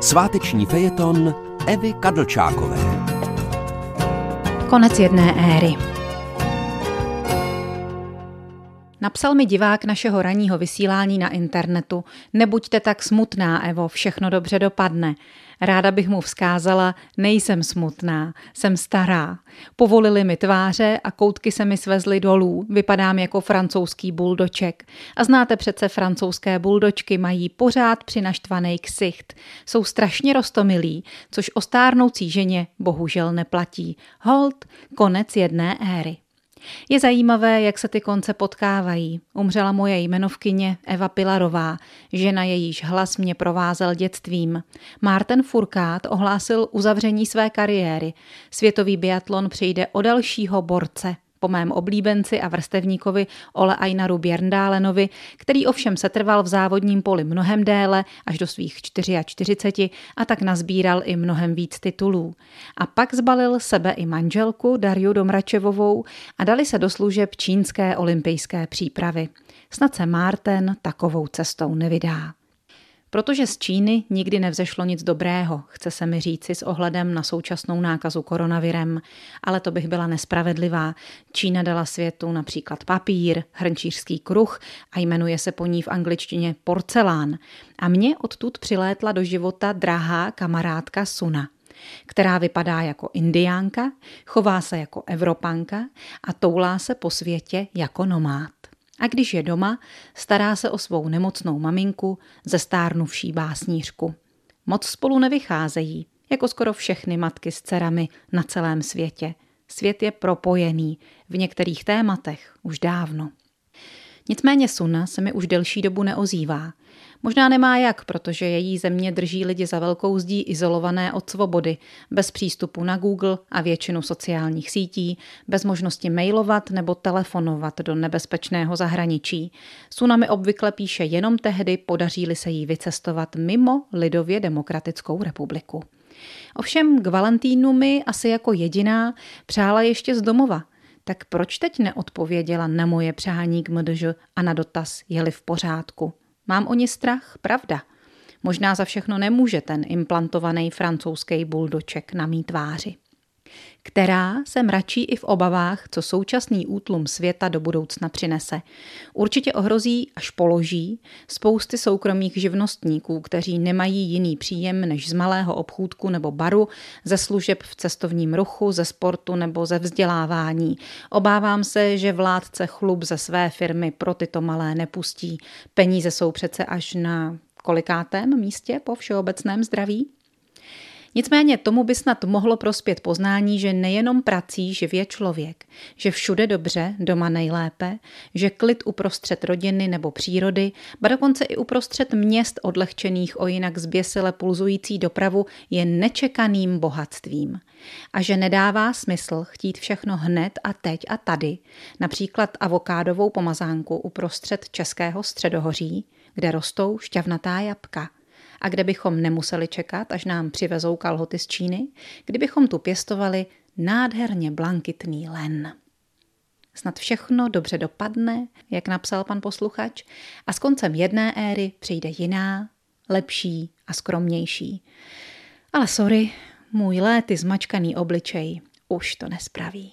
Sváteční fejeton Evy Kadlčákové. Konec jedné éry. Napsal mi divák našeho ranního vysílání na internetu. Nebuďte tak smutná, Evo, všechno dobře dopadne. Ráda bych mu vzkázala, nejsem smutná, jsem stará. Povolili mi tváře a koutky se mi svezly dolů, vypadám jako francouzský buldoček. A znáte přece francouzské buldočky, mají pořád přinaštvaný ksicht. Jsou strašně rostomilí, což o stárnoucí ženě bohužel neplatí. Hold, konec jedné éry. Je zajímavé, jak se ty konce potkávají. Umřela moje jmenovkyně Eva Pilarová, žena jejíž hlas mě provázel dětstvím. Martin Furkát ohlásil uzavření své kariéry. Světový biatlon přijde o dalšího borce po mém oblíbenci a vrstevníkovi Ole Einaru Bjerndálenovi, který ovšem setrval v závodním poli mnohem déle, až do svých 44 a tak nazbíral i mnohem víc titulů. A pak zbalil sebe i manželku Dariu Domračevovou a dali se do služeb čínské olympijské přípravy. Snad se Márten takovou cestou nevydá. Protože z Číny nikdy nevzešlo nic dobrého, chce se mi říci s ohledem na současnou nákazu koronavirem, ale to bych byla nespravedlivá. Čína dala světu například papír, hrnčířský kruh a jmenuje se po ní v angličtině porcelán. A mě odtud přilétla do života drahá kamarádka Suna která vypadá jako indiánka, chová se jako evropanka a toulá se po světě jako nomád. A když je doma, stará se o svou nemocnou maminku, ze stárnuvší básnířku. Moc spolu nevycházejí, jako skoro všechny matky s dcerami na celém světě. Svět je propojený, v některých tématech už dávno. Nicméně Suna se mi už delší dobu neozývá. Možná nemá jak, protože její země drží lidi za velkou zdí izolované od svobody, bez přístupu na Google a většinu sociálních sítí, bez možnosti mailovat nebo telefonovat do nebezpečného zahraničí. Suna mi obvykle píše jenom tehdy, podaří-li se jí vycestovat mimo Lidově demokratickou republiku. Ovšem k Valentínu mi asi jako jediná přála ještě z domova – tak proč teď neodpověděla na moje přání k MDŽ a na dotaz, je-li v pořádku? Mám o ně strach, pravda. Možná za všechno nemůže ten implantovaný francouzský buldoček na mý tváři která se mračí i v obavách, co současný útlum světa do budoucna přinese. Určitě ohrozí až položí spousty soukromých živnostníků, kteří nemají jiný příjem než z malého obchůdku nebo baru, ze služeb v cestovním ruchu, ze sportu nebo ze vzdělávání. Obávám se, že vládce chlub ze své firmy pro tyto malé nepustí. Peníze jsou přece až na kolikátém místě po všeobecném zdraví? Nicméně tomu by snad mohlo prospět poznání, že nejenom prací živě člověk, že všude dobře, doma nejlépe, že klid uprostřed rodiny nebo přírody, ba dokonce i uprostřed měst odlehčených o jinak zběsile pulzující dopravu je nečekaným bohatstvím. A že nedává smysl chtít všechno hned a teď a tady, například avokádovou pomazánku uprostřed českého středohoří, kde rostou šťavnatá jabka – a kde bychom nemuseli čekat, až nám přivezou kalhoty z Číny, kdybychom tu pěstovali nádherně blankitný len. Snad všechno dobře dopadne, jak napsal pan posluchač, a s koncem jedné éry přijde jiná, lepší a skromnější. Ale sorry, můj léty zmačkaný obličej už to nespraví.